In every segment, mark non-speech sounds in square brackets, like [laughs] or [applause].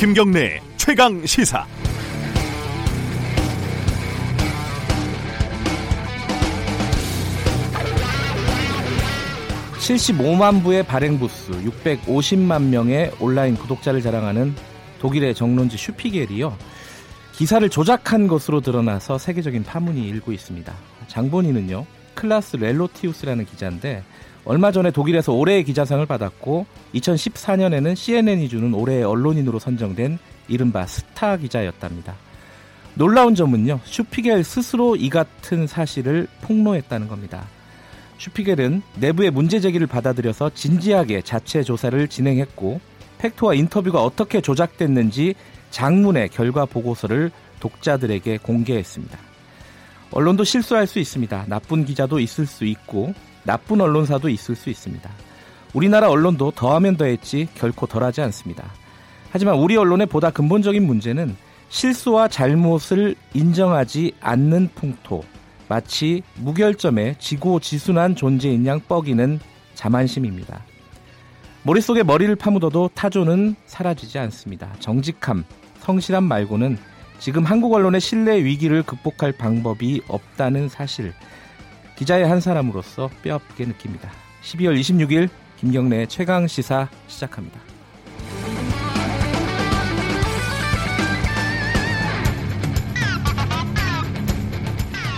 김경래 최강 시사. 75만 부의 발행 부수, 650만 명의 온라인 구독자를 자랑하는 독일의 정론지 슈피겔이요. 기사를 조작한 것으로 드러나서 세계적인 파문이 일고 있습니다. 장본인은요. 클라스 렐로티우스라는 기자인데 얼마 전에 독일에서 올해의 기자상을 받았고 2014년에는 CNN이 주는 올해의 언론인으로 선정된 이른바 스타 기자였답니다. 놀라운 점은요. 슈피겔 스스로 이 같은 사실을 폭로했다는 겁니다. 슈피겔은 내부의 문제 제기를 받아들여서 진지하게 자체 조사를 진행했고 팩트와 인터뷰가 어떻게 조작됐는지 장문의 결과 보고서를 독자들에게 공개했습니다. 언론도 실수할 수 있습니다. 나쁜 기자도 있을 수 있고 나쁜 언론사도 있을 수 있습니다. 우리나라 언론도 더하면 더했지 결코 덜하지 않습니다. 하지만 우리 언론의 보다 근본적인 문제는 실수와 잘못을 인정하지 않는 풍토, 마치 무결점에 지고 지순한 존재인 양 뻐기는 자만심입니다. 머릿속에 머리를 파묻어도 타조는 사라지지 않습니다. 정직함, 성실함 말고는 지금 한국 언론의 신뢰 위기를 극복할 방법이 없다는 사실 기자의 한 사람으로서 뼈아프게 느낍니다. 12월 26일 김경래 최강 시사 시작합니다.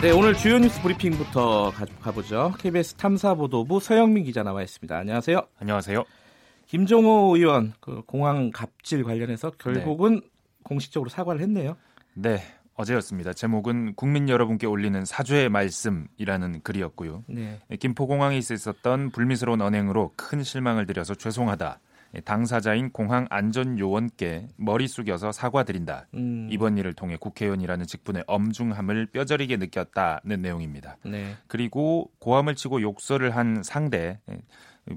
네, 오늘 주요 뉴스 브리핑부터 가, 보죠 KBS 탐사보도부 서영민 기자 나와 있습니다. 안녕하세요. 안녕하세요. 김종호 의원 그 공항 갑질 관련해서 결국은 네. 공식적으로 사과를 했네요. 네, 어제였습니다. 제목은 국민 여러분께 올리는 사죄의 말씀이라는 글이었고요. 네. 김포공항에 있었던 불미스러운 언행으로 큰 실망을 드려서 죄송하다. 당사자인 공항 안전 요원께 머리 숙여서 사과드린다. 음. 이번 일을 통해 국회의원이라는 직분의 엄중함을 뼈저리게 느꼈다는 내용입니다. 네. 그리고 고함을 치고 욕설을 한 상대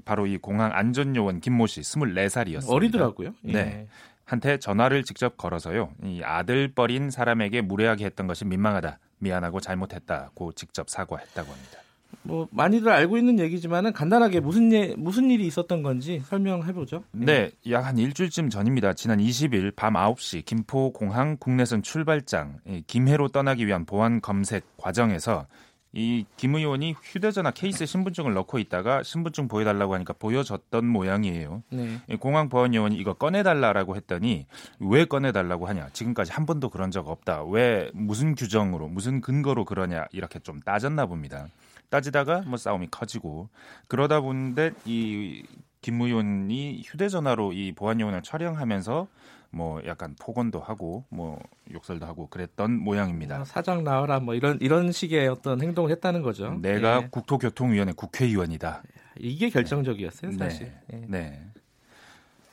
바로 이 공항 안전 요원 김모 씨 24살이었습니다. 어리더라고요. 예. 네. 한테 전화를 직접 걸어서요. 이 아들 뻘인 사람에게 무례하게 했던 것이 민망하다. 미안하고 잘못했다고 직접 사과했다고 합니다. 뭐 많이들 알고 있는 얘기지만은 간단하게 무슨 예, 무슨 일이 있었던 건지 설명해 보죠. 네, 약 한 일주일쯤 전입니다. 지난 20일 밤 9시 김포 공항 국내선 출발장 김해로 떠나기 위한 보안 검색 과정에서 이 김 의원이 휴대전화 케이스에 신분증을 넣고 있다가 신분증 보여달라고 하니까 보여줬던 모양이에요. 네. 공항 보안 요원이 이거 꺼내달라라고 했더니 왜 꺼내달라고 하냐? 지금까지 한 번도 그런 적 없다. 왜 무슨 규정으로 무슨 근거로 그러냐 이렇게 좀 따졌나 봅니다. 따지다가 뭐 싸움이 커지고 그러다 보는데 이김 의원이 휴대전화로 이 보안 요원을 촬영하면서 뭐 약간 폭언도 하고 뭐 욕설도 하고 그랬던 모양입니다. 뭐 사장 나와라 뭐 이런 이런 식의 어떤 행동을 했다는 거죠. 내가 네. 국토교통위원회 국회의원이다. 이게 결정적이었어요, 네. 사실. 네. 네.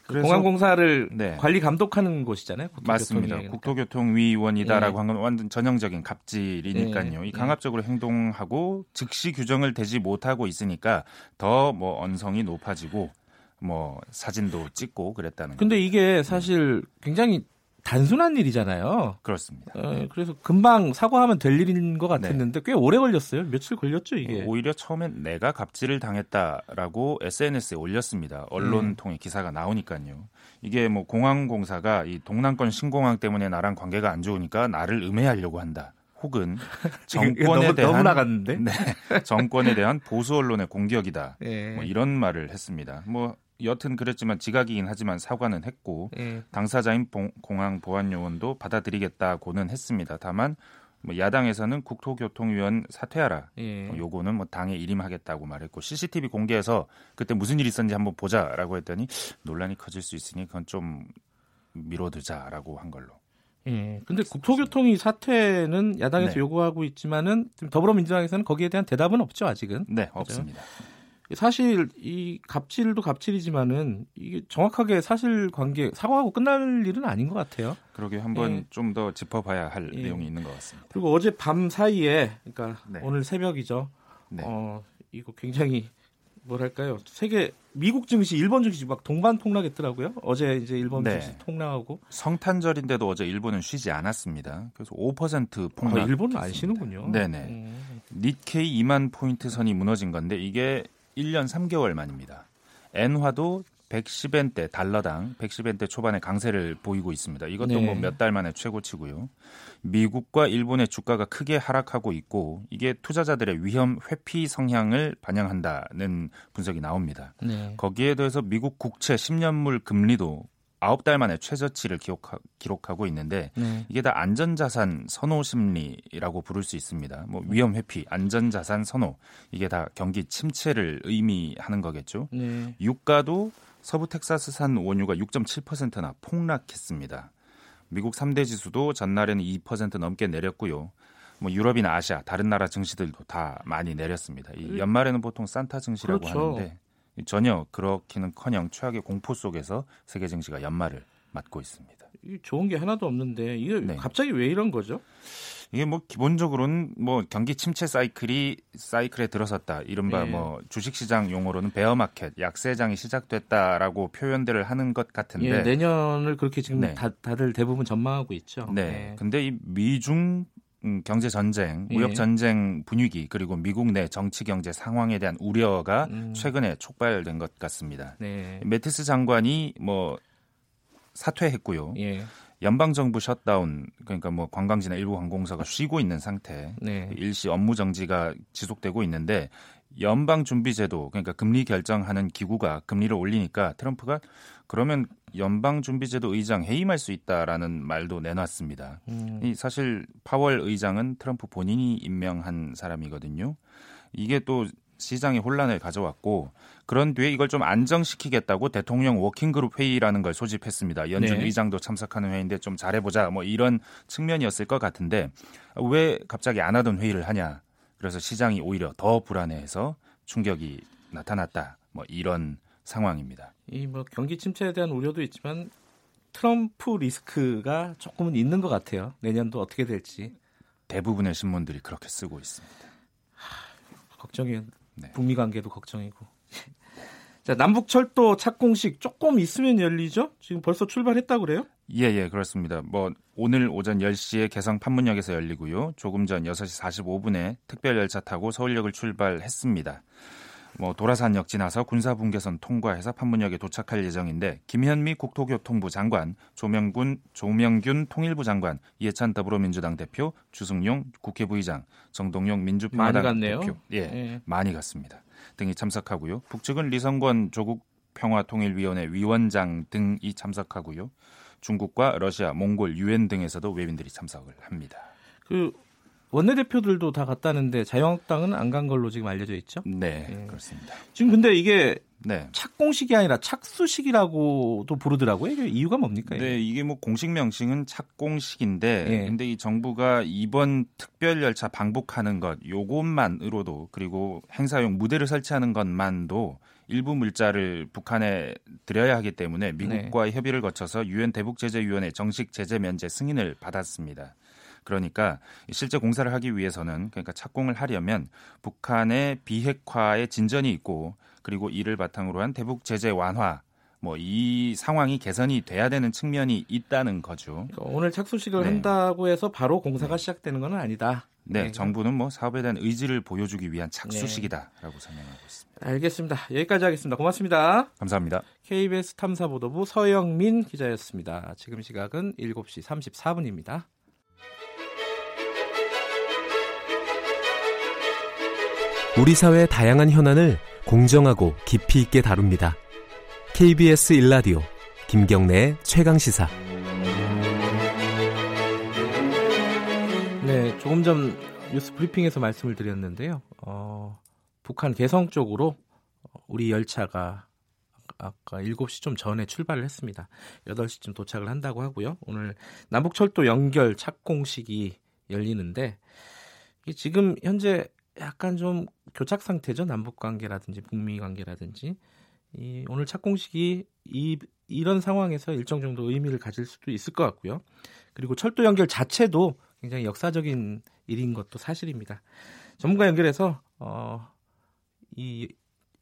공항공사를 네. 관리 감독하는 곳이잖아요. 맞습니다. 국토교통위원이다라고 네. 한건 완전 전형적인 갑질이니까요. 네. 이 강압적으로 행동하고 즉시 규정을 대지 못하고 있으니까 더 뭐 언성이 높아지고 뭐 사진도 찍고 그랬다는. 근데 이게 사실 굉장히 단순한 일이잖아요. 그렇습니다. 어, 그래서 금방 사과하면 될 일인 것 같았는데 네. 꽤 오래 걸렸어요. 며칠 걸렸죠 이게. 오히려 처음엔 내가 갑질을 당했다라고 SNS에 올렸습니다. 언론 음. 통해 기사가 나오니까요. 이게 뭐 공항공사가 이 동남권 신공항 때문에 나랑 관계가 안 좋으니까 나를 음해하려고 한다. 혹은 [laughs] 정권에 너무, 대한 너무 네, [laughs] 정권에 대한 보수 언론의 공격이다. 네. 뭐 이런 말을 했습니다. 뭐 여튼 그랬지만 지각이긴 하지만 사과는 했고 예. 당사자인 공항 보안 요원도 받아들이겠다고는 했습니다. 다만 뭐 야당에서는 국토교통위원 사퇴하라. 예. 뭐 요거는 뭐 당에 일임하겠다고 말했고 CCTV 공개해서 그때 무슨 일이 있었는지 한번 보자라고 했더니 논란이 커질 수 있으니 그건 좀 미뤄두자라고 한 걸로. 예. 근데 국토교통위 사퇴는 야당에서 네. 요구하고 있지만은 더불어민주당에서는 거기에 대한 대답은 없죠 아직은. 네, 그렇죠? 없습니다. 사실 이 갑질도 갑질이지만은 이게 정확하게 사실 관계 사과하고 끝날 일은 아닌 것 같아요. 그러게 한번 예. 좀더 짚어봐야 할 예. 내용이 있는 것 같습니다. 그리고 어제 밤 사이에 그러니까 네. 오늘 새벽이죠. 네. 어 이거 굉장히 뭐랄까요 세계 미국 증시, 일본 증시 막 동반 폭락했더라고요. 어제 이제 일본 네. 증시 폭락하고 성탄절인데도 어제 일본은 쉬지 않았습니다. 그래서 5% 폭락. 아, 일본은 안 쉬는군요. 네네. 음. 니케이 2만 포인트 선이 무너진 건데 이게 1년 3개월 만입니다. 엔화도 110엔대 달러당 110엔대 초반의 강세를 보이고 있습니다. 이것도 네. 뭐몇 달 만에 최고치고요. 미국과 일본의 주가가 크게 하락하고 있고 이게 투자자들의 위험 회피 성향을 반영한다는 분석이 나옵니다. 네. 거기에 더해서 미국 국채 10년물 금리도 9달 만에 최저치를 기록하, 기록하고 있는데 네. 이게 다 안전자산 선호 심리라고 부를 수 있습니다. 뭐 위험 회피, 안전자산 선호 이게 다 경기 침체를 의미하는 거겠죠. 네. 유가도 서부 텍사스산 원유가 6.7%나 폭락했습니다. 미국 3대 지수도 전날에는 2% 넘게 내렸고요. 뭐 유럽이나 아시아 다른 나라 증시들도 다 많이 내렸습니다. 이 연말에는 보통 산타 증시라고 그렇죠. 하는데 전혀 그렇기는커녕 최악의 공포 속에서 세계 증시가 연말을 맞고 있습니다. 이 좋은 게 하나도 없는데 이게 네. 갑자기 왜 이런 거죠? 이게 뭐 기본적으로는 뭐 경기 침체 사이클이 사이클에 들어섰다. 이른바 네. 뭐 주식 시장 용어로는 베어 마켓 약세장이 시작됐다라고 표현들을 하는 것 같은데 예, 내년을 그렇게 지금 네. 다, 다들 대부분 전망하고 있죠. 네. 근데 이 미중 음, 경제 전쟁, 예. 무역 전쟁 분위기 그리고 미국 내 정치 경제 상황에 대한 우려가 음. 최근에 촉발된 것 같습니다. 네. 매티스 장관이 뭐 사퇴했고요. 예. 연방 정부 셧다운 그러니까 뭐 관광지나 일부 항공사가 쉬고 있는 상태. 네. 일시 업무 정지가 지속되고 있는데 연방 준비 제도 그러니까 금리 결정하는 기구가 금리를 올리니까 트럼프가 그러면 연방 준비 제도 의장 해임할 수 있다라는 말도 내놨습니다. 음. 이 사실 파월 의장은 트럼프 본인이 임명한 사람이거든요. 이게 또 시장에 혼란을 가져왔고 그런 뒤에 이걸 좀 안정시키겠다고 대통령 워킹그룹 회의라는 걸 소집했습니다. 연준 네. 의장도 참석하는 회의인데 좀 잘해보자 뭐 이런 측면이었을 것 같은데 왜 갑자기 안 하던 회의를 하냐. 그래서 시장이 오히려 더 불안해해서 충격이 나타났다. 뭐 이런 상황입니다. 이 뭐 경기 침체에 대한 우려도 있지만 트럼프 리스크가 조금은 있는 것 같아요. 내년도 어떻게 될지 대부분의 신문들이 그렇게 쓰고 있습니다. 걱정이 네. 북미 관계도 걱정이고. [laughs] 자 남북 철도 착공식 조금 있으면 열리죠? 지금 벌써 출발했다 고 그래요? 예, 예, 그렇습니다. 뭐 오늘 오전 10시에 개성 판문역에서 열리고요. 조금 전 6시 45분에 특별 열차 타고 서울역을 출발했습니다. 뭐 도라산역 지나서 군사분계선 통과해서 판문역에 도착할 예정인데 김현미 국토교통부 장관, 조명군 조명균 통일부 장관, 이해찬 더불어민주당 대표, 주승용 국회 부의장, 정동영 민주평화당 많이 갔네요. 대표, 예, 예. 많이 갔습니다. 등이 참석하고요. 북측은 리성권 조국 평화통일위원회 위원장 등이 참석하고요. 중국과 러시아, 몽골, 유엔 등에서도 외빈들이 참석을 합니다. 그 원내대표들도 다 갔다는데 자유한국당은 안 간 걸로 지금 알려져 있죠? 네, 예. 그렇습니다. 지금 근데 이게 네. 착공식이 아니라 착수식이라고도 부르더라고요. 이게 이유가 뭡니까? 이게? 네, 이게 뭐 공식 명칭은 착공식인데, 예. 근데 이 정부가 이번 특별 열차 방북하는 것, 요것만으로도 그리고 행사용 무대를 설치하는 것만도 일부 물자를 북한에 드려야 하기 때문에 미국과의 협의를 거쳐서 유엔 대북 제재 위원회 정식 제재 면제 승인을 받았습니다. 그러니까 실제 공사를 하기 위해서는 그러니까 착공을 하려면 북한의 비핵화의 진전이 있고 그리고 이를 바탕으로 한 대북 제재 완화 뭐이 상황이 개선이 돼야 되는 측면이 있다는 거죠. 그러니까 오늘 착수식을 네. 한다고 해서 바로 공사가 시작되는 건 아니다. 네, 네. 정부는 뭐 사업에 대한 의지를 보여주기 위한 착수식이다라고 설명하고 있습니다. 알겠습니다. 여기까지 하겠습니다. 고맙습니다. 감사합니다. KBS 탐사보도부 서영민 기자였습니다. 지금 시각은 7시 34분입니다. 우리 사회의 다양한 현안을 공정하고 깊이 있게 다룹니다. KBS 일라디오 김경래의 최강 시사. 네, 조금 전 뉴스 브리핑에서 말씀을 드렸는데요. 어, 북한 개성 쪽으로 우리 열차가 아까 7시 좀 전에 출발을 했습니다. 8시쯤 도착을 한다고 하고요. 오늘 남북철도 연결 착공식이 열리는데 지금 현재 약간 좀 교착 상태죠. 남북 관계라든지 북미 관계라든지 이 오늘 착공식이 이 이런 상황에서 일정 정도 의미를 가질 수도 있을 것 같고요. 그리고 철도 연결 자체도 굉장히 역사적인 일인 것도 사실입니다. 전문가 연결해서 어, 이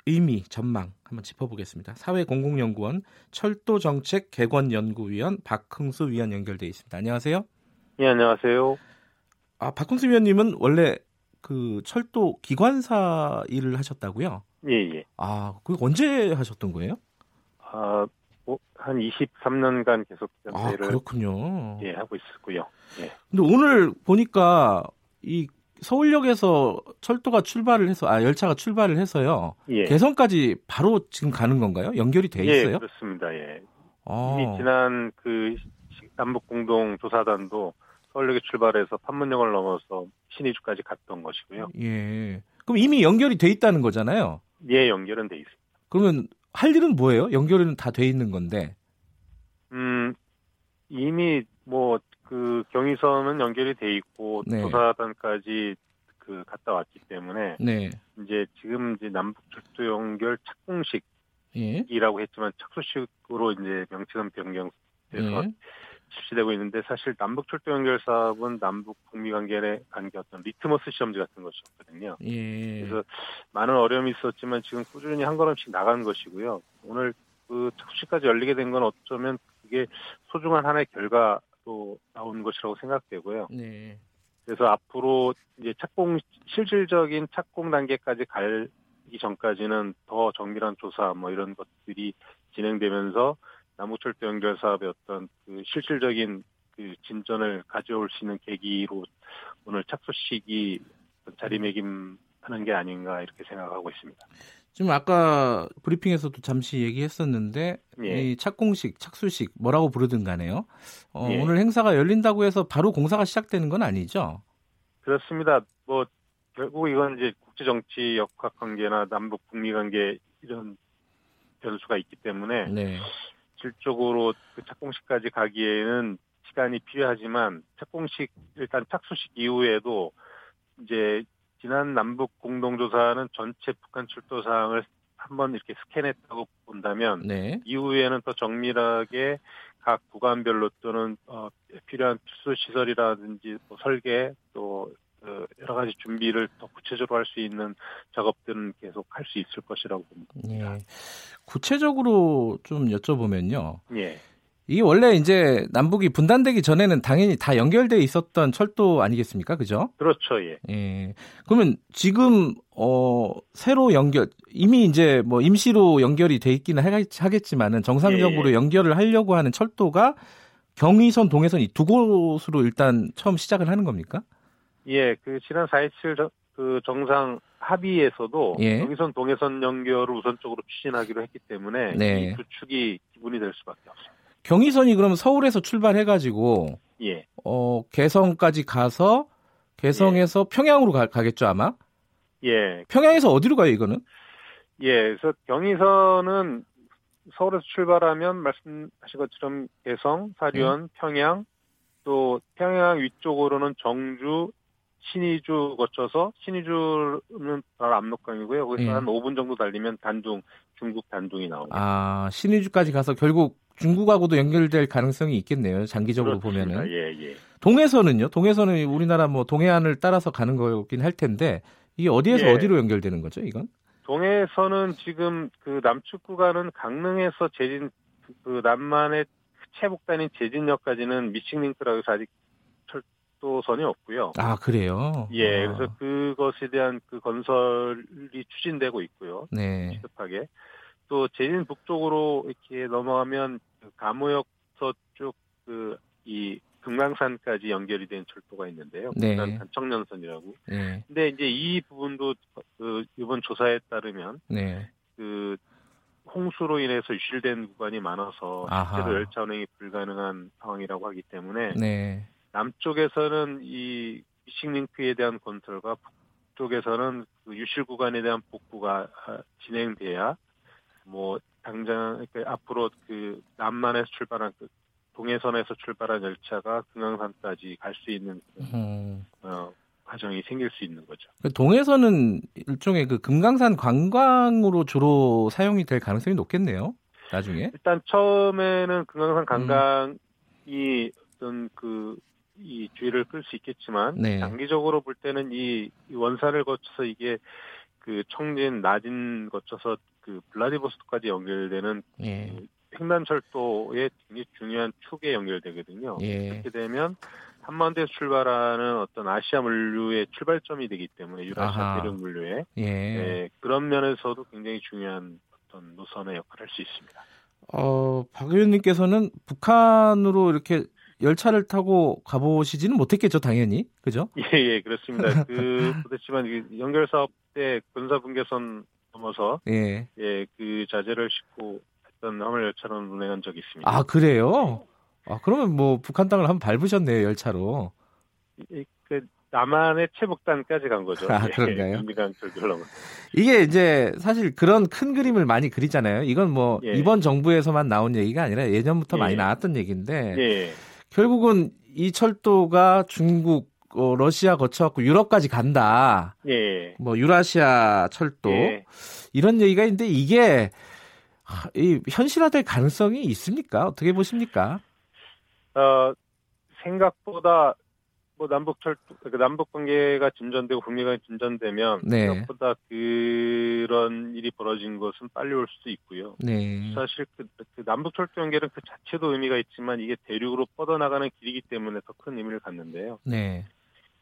의미 전망 한번 짚어보겠습니다. 사회공공연구원 철도정책 개관연구위원 박흥수 위원 연결돼 있습니다. 안녕하세요. 예, 안녕하세요. 아 박흥수 위원님은 원래 그 철도 기관사 일을 하셨다고요? 예, 예. 아, 그 언제 하셨던 거예요? 아, 뭐, 한 23년간 계속 아, 연대를 그렇군요. 예, 하고 있었고요. 예. 근데 오늘 보니까 이 서울역에서 철도가 출발을 해서 아 열차가 출발을 해서요. 예. 개성까지 바로 지금 가는 건가요? 연결이 돼 있어요? 예, 그렇습니다. 예. 아, 이미 지난 그 시- 남북 공동 조사단도 서울역에 출발해서 판문역을 넘어서 신의주까지 갔던 것이고요. 예. 그럼 이미 연결이 돼 있다는 거잖아요. 예, 연결은 돼 있습니다. 그러면 할 일은 뭐예요? 연결은 다 돼 있는 건데. 음, 이미 뭐 그 경의선은 연결이 돼 있고 네. 조사단까지 그 갔다 왔기 때문에 네. 이제 지금 이제 남북철도 연결 착공식이라고 예. 했지만 착수식으로 이제 명칭은 변경돼서 예. 실시되고 있는데 사실 남북 철도 연결 사업은 남북 북미 관계의 관계 어떤 리트머스 시험지 같은 것이었거든요. 예. 그래서 많은 어려움이 있었지만 지금 꾸준히 한 걸음씩 나간 것이고요. 오늘 그 착수식까지 열리게 된 건 어쩌면 그게 소중한 하나의 결과로 나온 것이라고 생각되고요. 네. 그래서 앞으로 이제 착공 실질적인 착공 단계까지 가기 전까지는 더 정밀한 조사 뭐 이런 것들이 진행되면서 남북철도 연결 사업의 어떤 그 실질적인 그 진전을 가져올 수 있는 계기로 오늘 착수식이 자리매김하는 게 아닌가 이렇게 생각하고 있습니다. 지금 아까 브리핑에서도 잠시 얘기했었는데 예. 이 착공식, 착수식 뭐라고 부르든 간에요. 어, 예. 오늘 행사가 열린다고 해서 바로 공사가 시작되는 건 아니죠? 그렇습니다. 뭐 결국 이건 이제 국제 정치 역학 관계나 남북 북미 관계 이런 변수가 있기 때문에 네. 실적으로 그 착공식까지 가기에는 시간이 필요하지만 착공식 일단 착수식 이후에도 이제 지난 남북 공동조사는 전체 북한 출도 사항을 한번 이렇게 스캔했다고 본다면 네. 이후에는 더 정밀하게 각 구간별로 또는 어, 필요한 필수 시설이라든지 뭐 설계 또 어, 여러 가지 준비를 더 구체적으로 할 수 있는 작업들은 계속 할 수 있을 것이라고 봅니다. 예. 구체적으로 좀 여쭤보면요. 예. 이게 원래 이제 남북이 분단되기 전에는 당연히 다 연결돼 있었던 철도 아니겠습니까? 그죠? 그렇죠. 예. 예. 그러면 지금 어 새로 연결 이미 이제 뭐 임시로 연결이 돼 있기는 하겠- 하겠지만은 정상적으로 예, 예. 연결을 하려고 하는 철도가 경의선, 동해선 이 두 곳으로 일단 처음 시작을 하는 겁니까? 예, 그 지난 4.27 저- 그 정상 합의에서도 예. 경의선 동해선 연결을 우선적으로 추진하기로 했기 때문에 네. 이두 축이 기분이 될 수밖에 없습니다. 경의선이 그럼 서울에서 출발해 가지고 예, 어 개성까지 가서 개성에서 평양으로 가, 가겠죠, 아마? 예, 평양에서 어디로 가요, 이거는? 예. 그래서 경의선은 서울에서 출발하면 말씀하신 것처럼 개성, 사류원, 평양, 또 평양 위쪽으로는 정주, 신의주 거쳐서 신의주는 바로 압록강이고요. 거기서 예. 한 5분 정도 달리면 단둥, 중국 단둥이 나옵니다. 아, 신의주까지 가서 결국 중국하고도 연결될 가능성이 있겠네요. 장기적으로 그렇습니다. 보면은. 예, 예. 동해선은요? 동해선은 우리나라 뭐 동해안을 따라서 가는 거긴 할 텐데 이게 어디에서 예. 어디로 연결되는 거죠, 이건? 동해선은 지금 그 남측 구간은 강릉에서 제진 그 남만의 최북단인 제진역까지는 미싱링크라고 해서 아직 철도선이 없고요. 아, 그래요. 예, 아, 그래서 그것에 대한 그 건설이 추진되고 있고요. 네. 시급하게 또 제진 북쪽으로 이렇게 넘어가면 그 감호역서 쪽그이 금강산까지 연결이 된 철도가 있는데요. 네. 단청년선이라고. 네. 근데 이제 이 부분도 그 이번 조사에 따르면 네. 그 홍수로 인해서 유실된 구간이 많아서. 실제로 열차 운행이 불가능한 상황이라고 하기 때문에 네. 남쪽에서는 이 미싱링크에 대한 건설과 북쪽에서는 그 유실 구간에 대한 복구가 아, 진행돼야 뭐 당장 그러니까 앞으로 그 남만에서 출발한 그 동해선에서 출발한 열차가 금강산까지 갈 수 있는 음. 어, 과정이 생길 수 있는 거죠. 그 동해선은 일종의 그 금강산 관광으로 주로 사용이 될 가능성이 높겠네요. 나중에. 일단 처음에는 음. 금강산 관광이 어떤 그 이 주의를 끌 수 있겠지만 네. 장기적으로 볼 때는 이, 이 원산을 거쳐서 이게 그 청진 나진 거쳐서 그 블라디보스토크까지 연결되는 예. 그 횡단철도의 굉장히 중요한 축에 연결되거든요. 예. 그렇게 되면 한반도에서 출발하는 어떤 아시아 물류의 출발점이 되기 때문에 유라시아. 대륙 물류의 예. 예, 그런 면에서도 굉장히 중요한 어떤 노선의 역할을 할 수 있습니다. 어, 박 의원님께서는 북한으로 이렇게 열차를 타고 가보시지는 못했겠죠, 당연히. 그죠? [laughs] 예, 예, 그렇습니다. 그, 그렇지만 연결 사업 때 군사 분계선 넘어서 예. 예, 그 자재를 싣고 했던 화물 열차는 운행한 적이 있습니다. 아, 그래요? 아, 그러면 뭐 북한 땅을 한번 밟으셨네요, 열차로. 이, 그 남한의 최북단까지 간 거죠. 아, 예, 그런가요? 넘어. 이게 이제 사실 그런 큰 그림을 많이 그리잖아요. 이건 뭐 예. 이번 정부에서만 나온 얘기가 아니라 예전부터 많이 예. 나왔던 얘기인데 예, 결국은 이 철도가 중국, 어, 러시아 거쳐갖고 유럽까지 간다. 예, 뭐 유라시아 철도 예. 이런 얘기가 있는데 이게 하, 이 현실화될 가능성이 있습니까? 어떻게 보십니까? 어, 생각보다 뭐 남북 철도, 그 남북 관계가 진전되고 북미가 진전되면 네. 생각보다 그런 일이 벌어진 것은 빨리 올 수도 있고요. 네. 사실 그, 그 남북 철도 연결은 그 자체도 의미가 있지만 이게 대륙으로 뻗어나가는 길이기 때문에 더 큰 의미를 갖는데요. 네.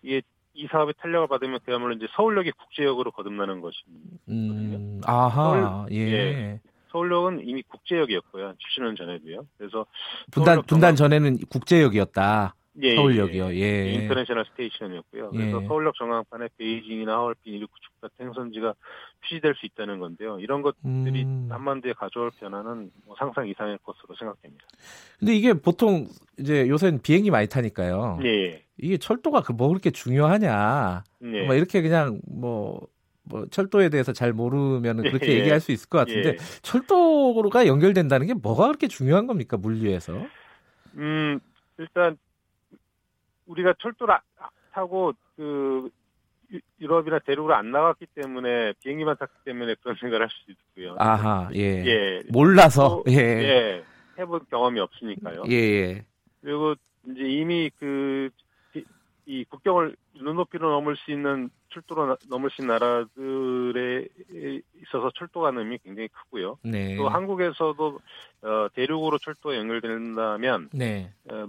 이게 이 사업이 탄력을 받으면 그야말로 이제 서울역이 국제역으로 거듭나는 것입니다. 음, 아하, 예. 예. 서울역은 이미 국제역이었고요. 70년 전에도요. 그래서 분단 분단 전에는 국제역이었다. 예, 예, 서울역이요. 예. 예. International station이었고요. 그래서 예. 서울역 전광판에 베이징이나 하얼빈, 일구 축 같은 행선지가 표시될 수 있다는 건데요. 이런 것들이 음. 한반도에 가져올 변화는 뭐 상상 이상일 것으로 생각됩니다. 근데 이게 보통 이제 요새는 비행기 많이 타니까요. 예, 이게 철도가 그뭐 그렇게 중요하냐? 예. 뭐 이렇게 그냥 뭐, 뭐 철도에 대해서 잘 모르면 [laughs] 그렇게 예. 얘기할 수 있을 것 같은데 예. 철도가 연결된다는 게 뭐가 그렇게 중요한 겁니까 물리에서? 음, 일단 우리가 철도를 아- 타고 그 유- 유럽이나 대륙으로 안 나갔기 때문에 비행기만 탔기 때문에 그런 생각을 할 수 있고요. 아하, 예. 예, 몰라서 또, 예. 예, 해본 경험이 없으니까요. 예, 예. 그리고 이제 이미 그, 이- 이 국경을 눈높이로 넘을 수 있는 철도로 나- 넘을 수 있는 나라들에 있어서 철도 가는 의미 굉장히 크고요. 네. 또 한국에서도 어, 대륙으로 철도가 연결된다면 네. 어,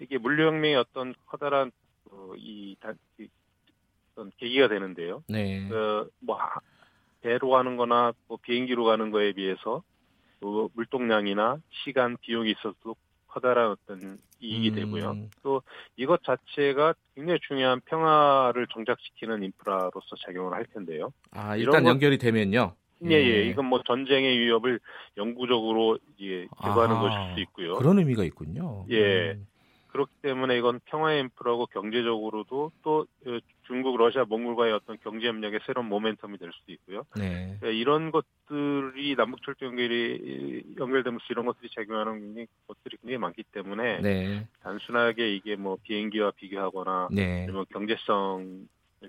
이게 물류혁명의 어떤 커다란 어, 이, 다, 이 어떤 계기가 되는데요. 네. 그, 뭐 하- 배로 가는 거나 뭐 비행기로 가는 거에 비해서 또 물동량이나 시간, 비용이 있어도 커다란 어떤 이익이 음, 되고요. 또 이것 자체가 굉장히 중요한 평화를 정착시키는 인프라로서 작용을 할 텐데요. 아, 일단 것- 연결이 되면요. 예, 예. 이건 뭐 전쟁의 위협을 영구적으로 이제 제거하는 아, 것일 수 있고요. 그런 의미가 있군요. 예. 음. 그렇기 때문에 이건 평화의 인프라고 경제적으로도 또 어, 중국, 러시아, 몽골과의 어떤 경제 협력의 새로운 모멘텀이 될 수도 있고요. 네. 그러니까 이런 것들이 남북 철도 연결이 연결되면서 이런 것들이 작용하는 것들이 굉장히 많기 때문에 네. 단순하게 이게 뭐 비행기와 비교하거나 네. 아니면 경제성을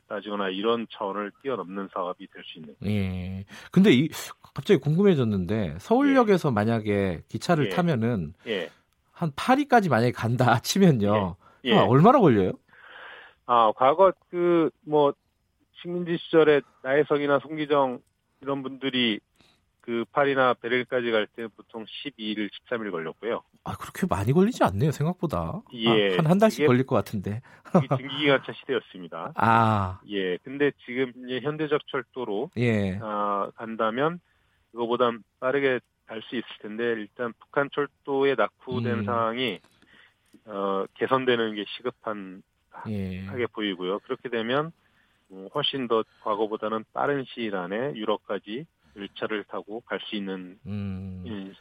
따지거나 이런 차원을 뛰어넘는 사업이 될 수 있는. 예. 근데 이 갑자기 궁금해졌는데 서울역에서 만약에 기차를 예. 타면은 예. 한 파리까지 만약에 간다 [laughs] 치면요. 예. 아, 얼마나 걸려요? 아, 과거 그 뭐 식민지 시절에 나혜성이나 송기정 이런 분들이 그 파리나 베를까지 갈 때 보통 12일, 13일 걸렸고요. 아, 그렇게 많이 걸리지 않네요, 생각보다. 예. 한한 달씩 걸릴 것 같은데. 증기기관차 시대였습니다. [laughs] 아, 예. 근데 지금 이제 현대적 철도로 예. 아, 간다면 그거보단 빠르게 갈수 있을 텐데 일단 북한 철도에 낙후된 음. 상황이 어, 개선되는 게 시급한 예. 하게 보이고요. 그렇게 되면 어, 훨씬 더 과거보다는 빠른 시일 안에 유럽까지 열차를 타고 갈 수 있는 음. 이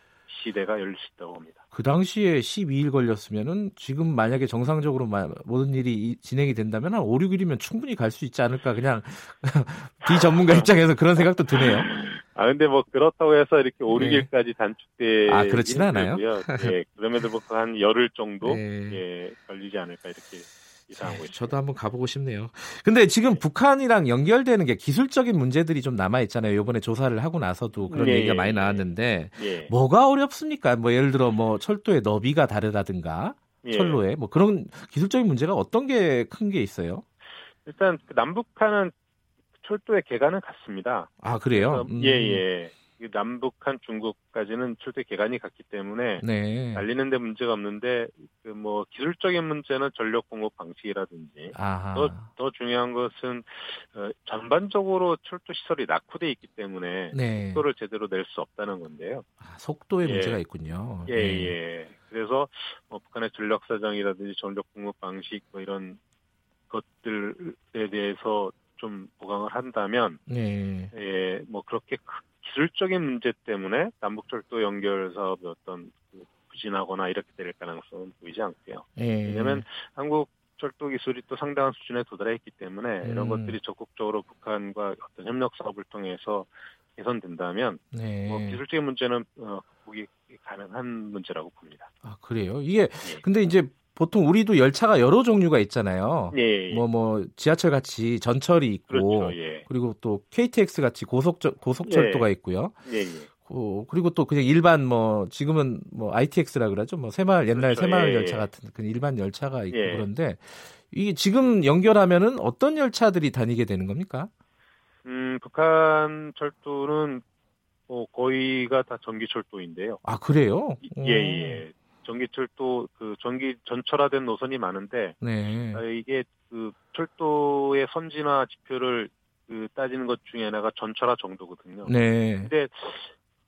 시대가 열릴 수 있다고 봅니다. 그 당시에 12일 걸렸으면은 지금 만약에 정상적으로 마- 모든 일이 이- 진행이 된다면 한 5, 6일이면 충분히 갈 수 있지 않을까 그냥 [laughs] 비전문가 [laughs] 입장에서 그런 생각도 드네요. 아 근데 뭐 그렇다고 해서 이렇게 5, 네. 6일까지 단축돼 아, 그렇진 않아요? [laughs] 예, 그럼에도 불구하고 한 열흘 정도 네. 예, 걸리지 않을까 이렇게 예상하고 있습니다. 저도 한번 가보고 싶네요. 근데 지금 북한이랑 연결되는 게 기술적인 문제들이 좀 남아 있잖아요. 이번에 조사를 하고 나서도 그런 네, 얘기가 많이 네. 나왔는데 예, 뭐가 어렵습니까? 뭐 예를 들어 뭐 철도의 너비가 다르다든가 예. 철로에 뭐 그런 기술적인 문제가 어떤 게 큰게 있어요? 일단 그 남북한은 철도의 개간은 같습니다. 아 그래요? 그래서 예, 예. 남북한 중국까지는 철도의 개간이 갔기 때문에 네. 달리는데 문제가 없는데 그 뭐 기술적인 문제는 전력 공급 방식이라든지 아하. 더, 더 중요한 것은 어, 전반적으로 철도 시설이 낙후돼 있기 때문에 네. 속도를 제대로 낼 수 없다는 건데요. 아, 속도에 예. 문제가 있군요. 예, 네. 예. 그래서 뭐 북한의 전력 사정이라든지 전력 공급 방식 뭐 이런 것들에 대해서 좀 보강을 한다면 네. 예, 뭐 그렇게 크- 기술적인 문제 때문에 남북철도 연결 사업이 어떤 그 부진하거나 이렇게 될 가능성은 보이지 않고요. 예. 왜냐하면 한국 철도 기술이 또 상당한 수준에 도달해 있기 때문에 이런 음. 것들이 적극적으로 북한과 어떤 협력 사업을 통해서 개선된다면 네. 뭐 기술적인 문제는 어, 극복이 가능한 문제라고 봅니다. 아, 그래요. 이게 예. 근데 이제 보통 우리도 열차가 여러 종류가 있잖아요. 예, 예. 뭐 뭐 지하철 같이 전철이 있고 그렇죠. 예. 그리고 또 KTX 같이 고속 고속철도가 있고요. 예, 예. 어, 그리고 또 그냥 일반 뭐 지금은 뭐 ITX라 그러죠. 뭐 새마을 옛날 그렇죠. 새마을 예, 열차 예. 같은 그 일반 열차가 있고 예. 그런데 이게 지금 연결하면은 어떤 열차들이 다니게 되는 겁니까? 음, 북한 철도는 뭐 거의가 다 전기철도인데요. 아 그래요? 예, 예. 전기철도 그 전기 전철화된 노선이 많은데 네. 아, 이게 그 철도의 선진화 지표를 그 따지는 것 중에 하나가 전철화 정도거든요. 네. 근데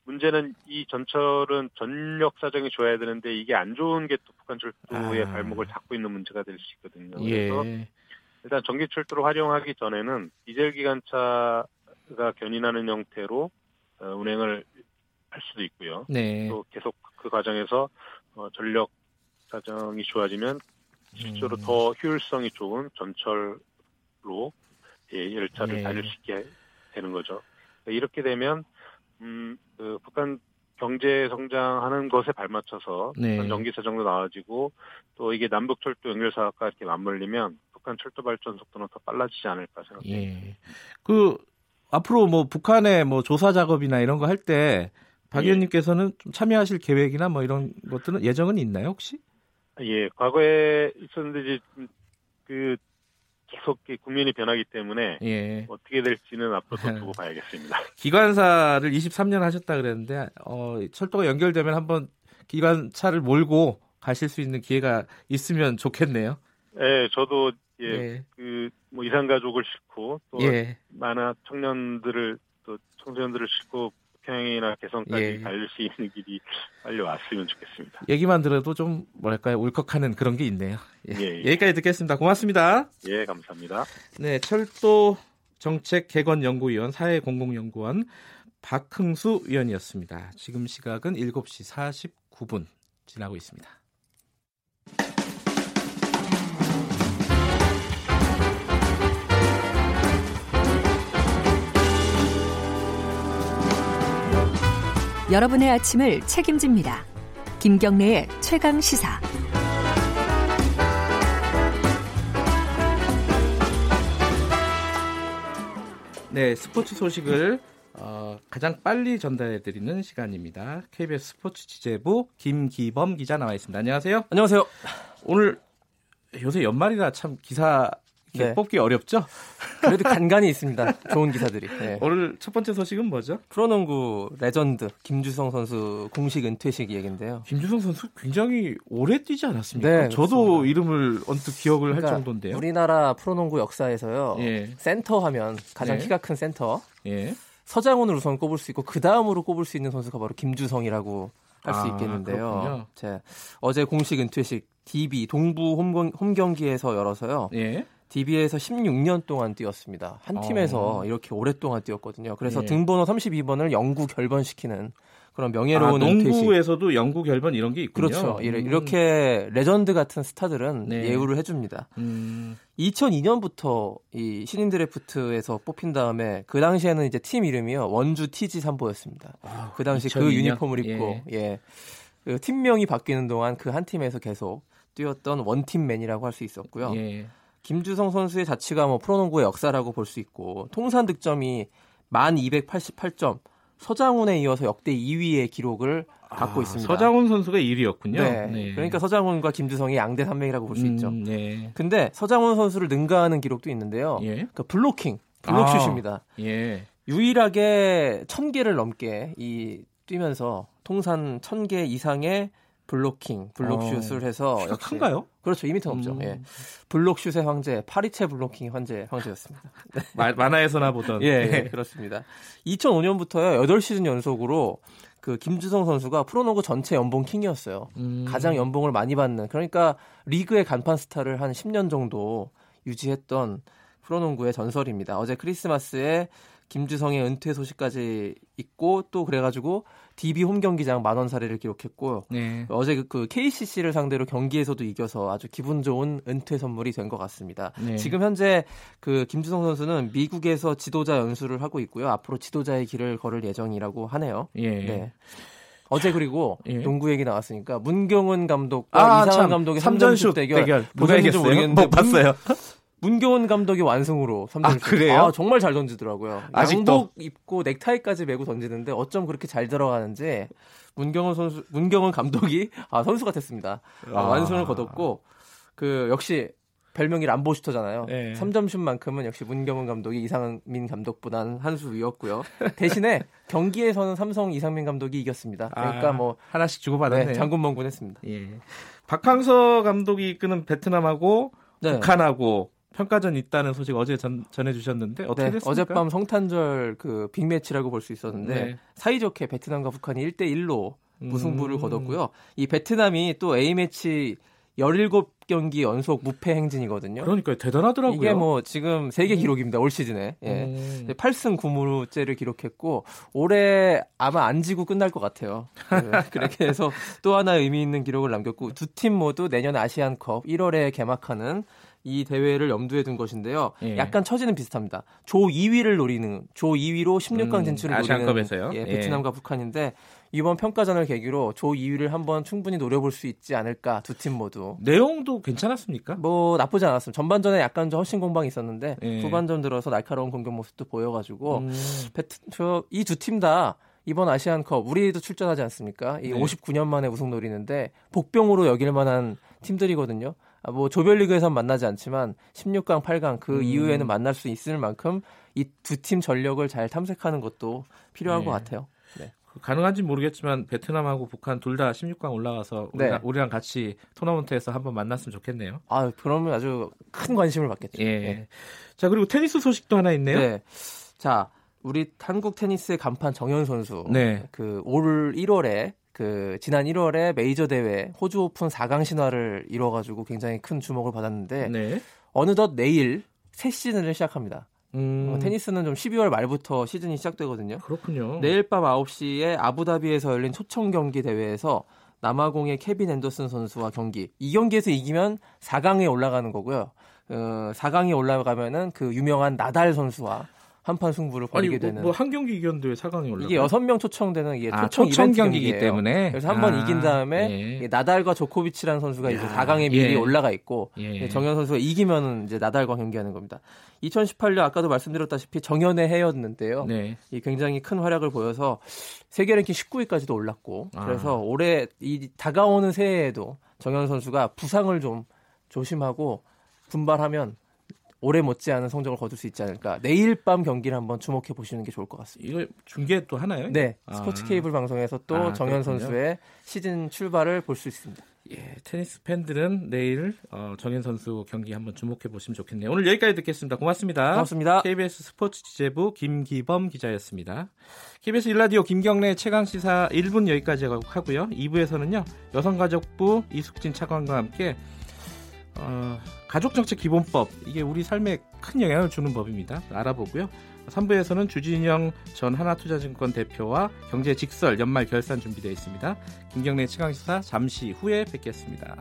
문제는 이 전철은 전력 사정이 좋아야 되는데 이게 안 좋은 게 또 북한 철도의 아. 발목을 잡고 있는 문제가 될 수 있거든요. 그래서 예. 일단 전기 철도를 활용하기 전에는 디젤 기관차가 견인하는 형태로 어, 운행을 할 수도 있고요. 네. 또 계속 그 과정에서 어, 전력 사정이 좋아지면 실제로 음. 더 효율성이 좋은 전철로 예, 열차를 예. 다닐 수 있게 되는 거죠. 이렇게 되면 음, 그 북한 경제 성장하는 것에 발맞춰서 네. 전기 사정도 나아지고 또 이게 남북 철도 연결 사업과 이렇게 맞물리면 북한 철도 발전 속도는 더 빨라지지 않을까 생각합니다. 예. 그 앞으로 뭐 북한의 뭐 조사 작업이나 이런 거 할 때 박 예. 의원님께서는 좀 참여하실 계획이나 뭐 이런 것들은 예정은 있나요 혹시? 예, 과거에 있었는데 이제 그 계속 이 국민이 변하기 때문에 예. 어떻게 될지는 앞으로 두고 봐야겠습니다. [laughs] 기관사를 23년 하셨다 그랬는데 어, 철도가 연결되면 한번 기관차를 몰고 가실 수 있는 기회가 있으면 좋겠네요. 예, 저도 예, 예. 그뭐 이산 가족을 싣고 또 예. 많은 청년들을 또 청소년들을 싣고 평양이나 개성까지 예. 갈수 있는 길이 빨리 왔으면 좋겠습니다. 얘기만 들어도 좀 뭐랄까요 울컥하는 그런 게 있네요. 예. 예, 예. 여기까지 듣겠습니다. 고맙습니다. 예, 감사합니다. 네, 철도 정책 개건 연구위원 사회공공연구원 박흥수 위원이었습니다. 지금 시각은 7시 49분 지나고 있습니다. 여러분의 아침을 책임집니다. 김경래의 최강 시사. 네, 스포츠 소식을 어, 가장 빨리 전달해 드리는 시간입니다. KBS 스포츠 취재부 김기범 기자 나와 있습니다. 안녕하세요. 안녕하세요. 오늘 요새 연말이라 참 기사 네. 뽑기 어렵죠? 그래도 간간히 있습니다. 좋은 기사들이. 네. 오늘 첫 번째 소식은 뭐죠? 프로농구 레전드 김주성 선수 공식 은퇴식 얘기인데요. 김주성 선수 굉장히 오래 뛰지 않았습니까? 네, 저도 그렇습니다. 이름을 언뜻 기억을 할 그러니까 정도인데요. 우리나라 프로농구 역사에서요. 예. 센터 하면 가장 네. 키가 큰 센터 예. 서장훈을 우선 꼽을 수 있고 그 다음으로 꼽을 수 있는 선수가 바로 김주성이라고 할수 아, 있겠는데요. 제 어제 공식 은퇴식 DB 동부 홈, 홈 경기에서 열어서요. 예. DB에서 16년 동안 뛰었습니다. 한 팀에서 어. 이렇게 오랫동안 뛰었거든요. 그래서 예. 등번호 32번을 영구 결번시키는 그런 아, 명예로운 은퇴식. 농구에서도 영구 결번 이런 게 있군요. 그렇죠. 음. 이렇게 레전드 같은 스타들은 네. 예우를 해줍니다. 음, 2002년부터 이 신인 드래프트에서 뽑힌 다음에 그 당시에는 이제 팀 이름이요 원주 TG 삼보였습니다. 아, 그 당시 그 2002년? 유니폼을 입고 예. 그 팀명이 바뀌는 동안 그 한 팀에서 계속 뛰었던 원팀맨이라고 할 수 있었고요. 예. 김주성 선수의 자치가 뭐 프로농구의 역사라고 볼 수 있고 통산 득점이 1288점 서장훈에 이어서 역대 2위의 기록을 갖고 아, 있습니다. 서장훈 선수가 1위였군요. 네. 그러니까 서장훈과 김주성이 양대 산맥이라고 볼수 있죠. 네. 근데 서장훈 선수를 능가하는 기록도 있는데요. 예. 그러니까 블로킹 블록슛입니다. 예. 유일하게 1000개를 넘게 이 뛰면서 통산 1000개 이상의 블로킹, 블록슛을 해서 어, 역시 큰가요? 그렇죠. 2m 넘죠. 음. 예. 블록슛의 황제, 파리채 블로킹 황제, 황제였습니다. [laughs] 마- 만화에서나 보던. [laughs] 예, 예, 그렇습니다. 2005년부터요. 8시즌 연속으로 그 김주성 선수가 프로농구 전체 연봉 킹이었어요. 음. 가장 연봉을 많이 받는 그러니까 리그의 간판 스타를 한 10년 정도 유지했던 프로농구의 전설입니다. 어제 크리스마스에 김주성의 은퇴 소식까지 있고 또 그래가지고 DB 홈 경기장 만원 사례를 기록했고 네. 어제 그- 그 KCC를 상대로 경기에서도 이겨서 아주 기분 좋은 은퇴 선물이 된 것 같습니다. 네. 지금 현재 그 김주성 선수는 미국에서 지도자 연수를 하고 있고요. 앞으로 지도자의 길을 걸을 예정이라고 하네요. 예. 네. 어제 그리고 예. 농구 얘기 나왔으니까 문경은 감독과 아, 이상한 참. 감독의 삼전슛 3전슛 대결, 대결. 보셨는지? 모르겠는데 못 봤어요. 문, 문경은 감독이 완승으로 3전슛. 아, 그래요? 정말 잘 던지더라고요. 아직도? 양복 입고 넥타이까지 메고 던지는데 어쩜 그렇게 잘 들어가는지 문경은 선수 문경은 감독이 아 선수 같았습니다. 아, 아. 완승을 거뒀고 그 역시 별명이 람보슈터잖아요. 네. 3점슛만큼은 역시 문경은 감독이 이상민 감독보다는 한수 위였고요. 대신에 [laughs] 경기에서는 삼성 이상민 감독이 이겼습니다. 그러니까 아, 뭐 하나씩 주고받았네요. 네, 장군멍군했습니다. 예. 박항서 감독이 이끄는 베트남하고 네. 북한하고 평가전 있다는 소식 어제 전, 전해주셨는데 어떻게 네, 됐습니까? 어젯밤 성탄절 그 빅매치라고 볼 수 있었는데 네. 사이좋게 베트남과 북한이 1대 1로 무승부를 음. 거뒀고요. 이 베트남이 또 A매치 17경기 연속 무패 행진이거든요. 그러니까 대단하더라고요. 이게 뭐 지금 세계 기록입니다. 올 시즌에. 예. 음. 8승 9무째를 기록했고 올해 아마 안 지고 끝날 것 같아요. 네, [laughs] 그렇게 해서 또 하나 의미 있는 기록을 남겼고 두 팀 모두 내년 아시안컵 1월에 개막하는 이 대회를 염두에 둔 것인데요. 예. 약간 처지는 비슷합니다. 조 2위를 노리는 조 2위로 16강 음, 진출을 아시안컵에서요? 노리는 예, 예. 베트남과 북한인데 이번 평가전을 계기로 조 2위를 한번 충분히 노려볼 수 있지 않을까 두 팀 모두. 내용도 괜찮았습니까? 뭐 나쁘지 않았습니다. 전반전에 약간 좀 허신 공방이 있었는데 예. 후반전 들어서 날카로운 공격 모습도 보여가지고 음. 이 두 팀 다 이번 아시안컵 우리도 출전하지 않습니까? 이 네. 59년 만에 우승 노리는데 복병으로 여길 만한 팀들이거든요. 아, 뭐 조별리그에선 만나지 않지만 16강, 8강 그 음. 이후에는 만날 수 있을 만큼 이 두 팀 전력을 잘 탐색하는 것도 필요한 네. 것 같아요. 가능한지 모르겠지만 베트남하고 북한 둘 다 16강 올라가서 네. 우리랑, 우리랑 같이 토너먼트에서 한번 만났으면 좋겠네요. 아 그러면 아주 큰 관심을 받겠죠. 예. 네. 자 그리고 테니스 소식도 하나 있네요. 네. 자, 우리 한국 테니스의 간판 정현 선수. 네. 그올 1월에 그 지난 1월에 메이저 대회 호주 오픈 4강 신화를 이뤄가지고 굉장히 큰 주목을 받았는데 네. 어느덧 내일 새 시즌을 시작합니다. 음, 어, 테니스는 좀 12월 말부터 시즌이 시작되거든요. 그렇군요. 내일 밤 9시에 아부다비에서 열린 초청 경기 대회에서 남아공의 케빈 앤더슨 선수와 경기. 이 경기에서 이기면 4강에 올라가는 거고요. 어, 4강에 올라가면은 그 유명한 나달 선수와 한판 승부를 아니 벌이게 뭐, 되는. 뭐 한 경기 이겼는데 왜 4강에 올라? 이게 여섯 명 초청되는 이게 아, 초청, 초청 경기이기. 때문에 그래서 한번 아, 이긴 다음에 예. 이 나달과 조코비치라는 선수가 이제 야, 4강에 미리 예. 올라가 있고 예. 이제 정현 선수가 이기면은 이제 나달과 경기하는 겁니다. 2018년 아까도 말씀드렸다시피 정현의 해였는데요. 네. 이 굉장히 큰 활약을 보여서 세계 랭킹 19위까지도 올랐고 아. 그래서 올해 이 다가오는 새해에도 정현 선수가 부상을 좀 조심하고 분발하면 올해 못지않은 성적을 거둘 수 있지 않을까. 내일 밤 경기를 한번 주목해 보시는 게 좋을 것 같습니다. 이거 중계 또 하나요? 네, 아. 스포츠 케이블 방송에서 또 아, 정현 그렇군요. 선수의 시즌 출발을 볼 수 있습니다. 예, 테니스 팬들은 내일 어, 정현 선수 경기 한번 주목해 보시면 좋겠네요. 오늘 여기까지 듣겠습니다. 고맙습니다. 고맙습니다. KBS 스포츠 지재부 김기범 기자였습니다. KBS 일라디오 김경래 최강 시사 1분 여기까지 하고요. 2부에서는요 여성가족부 이숙진 차관과 함께 어, 가족정책 기본법 이게 우리 삶에 큰 영향을 주는 법입니다. 알아보고요. 3부에서는 주진영 전 하나투자증권 대표와 경제 직설 연말 결산 준비되어 있습니다. 김경래 최강시사 잠시 후에 뵙겠습니다.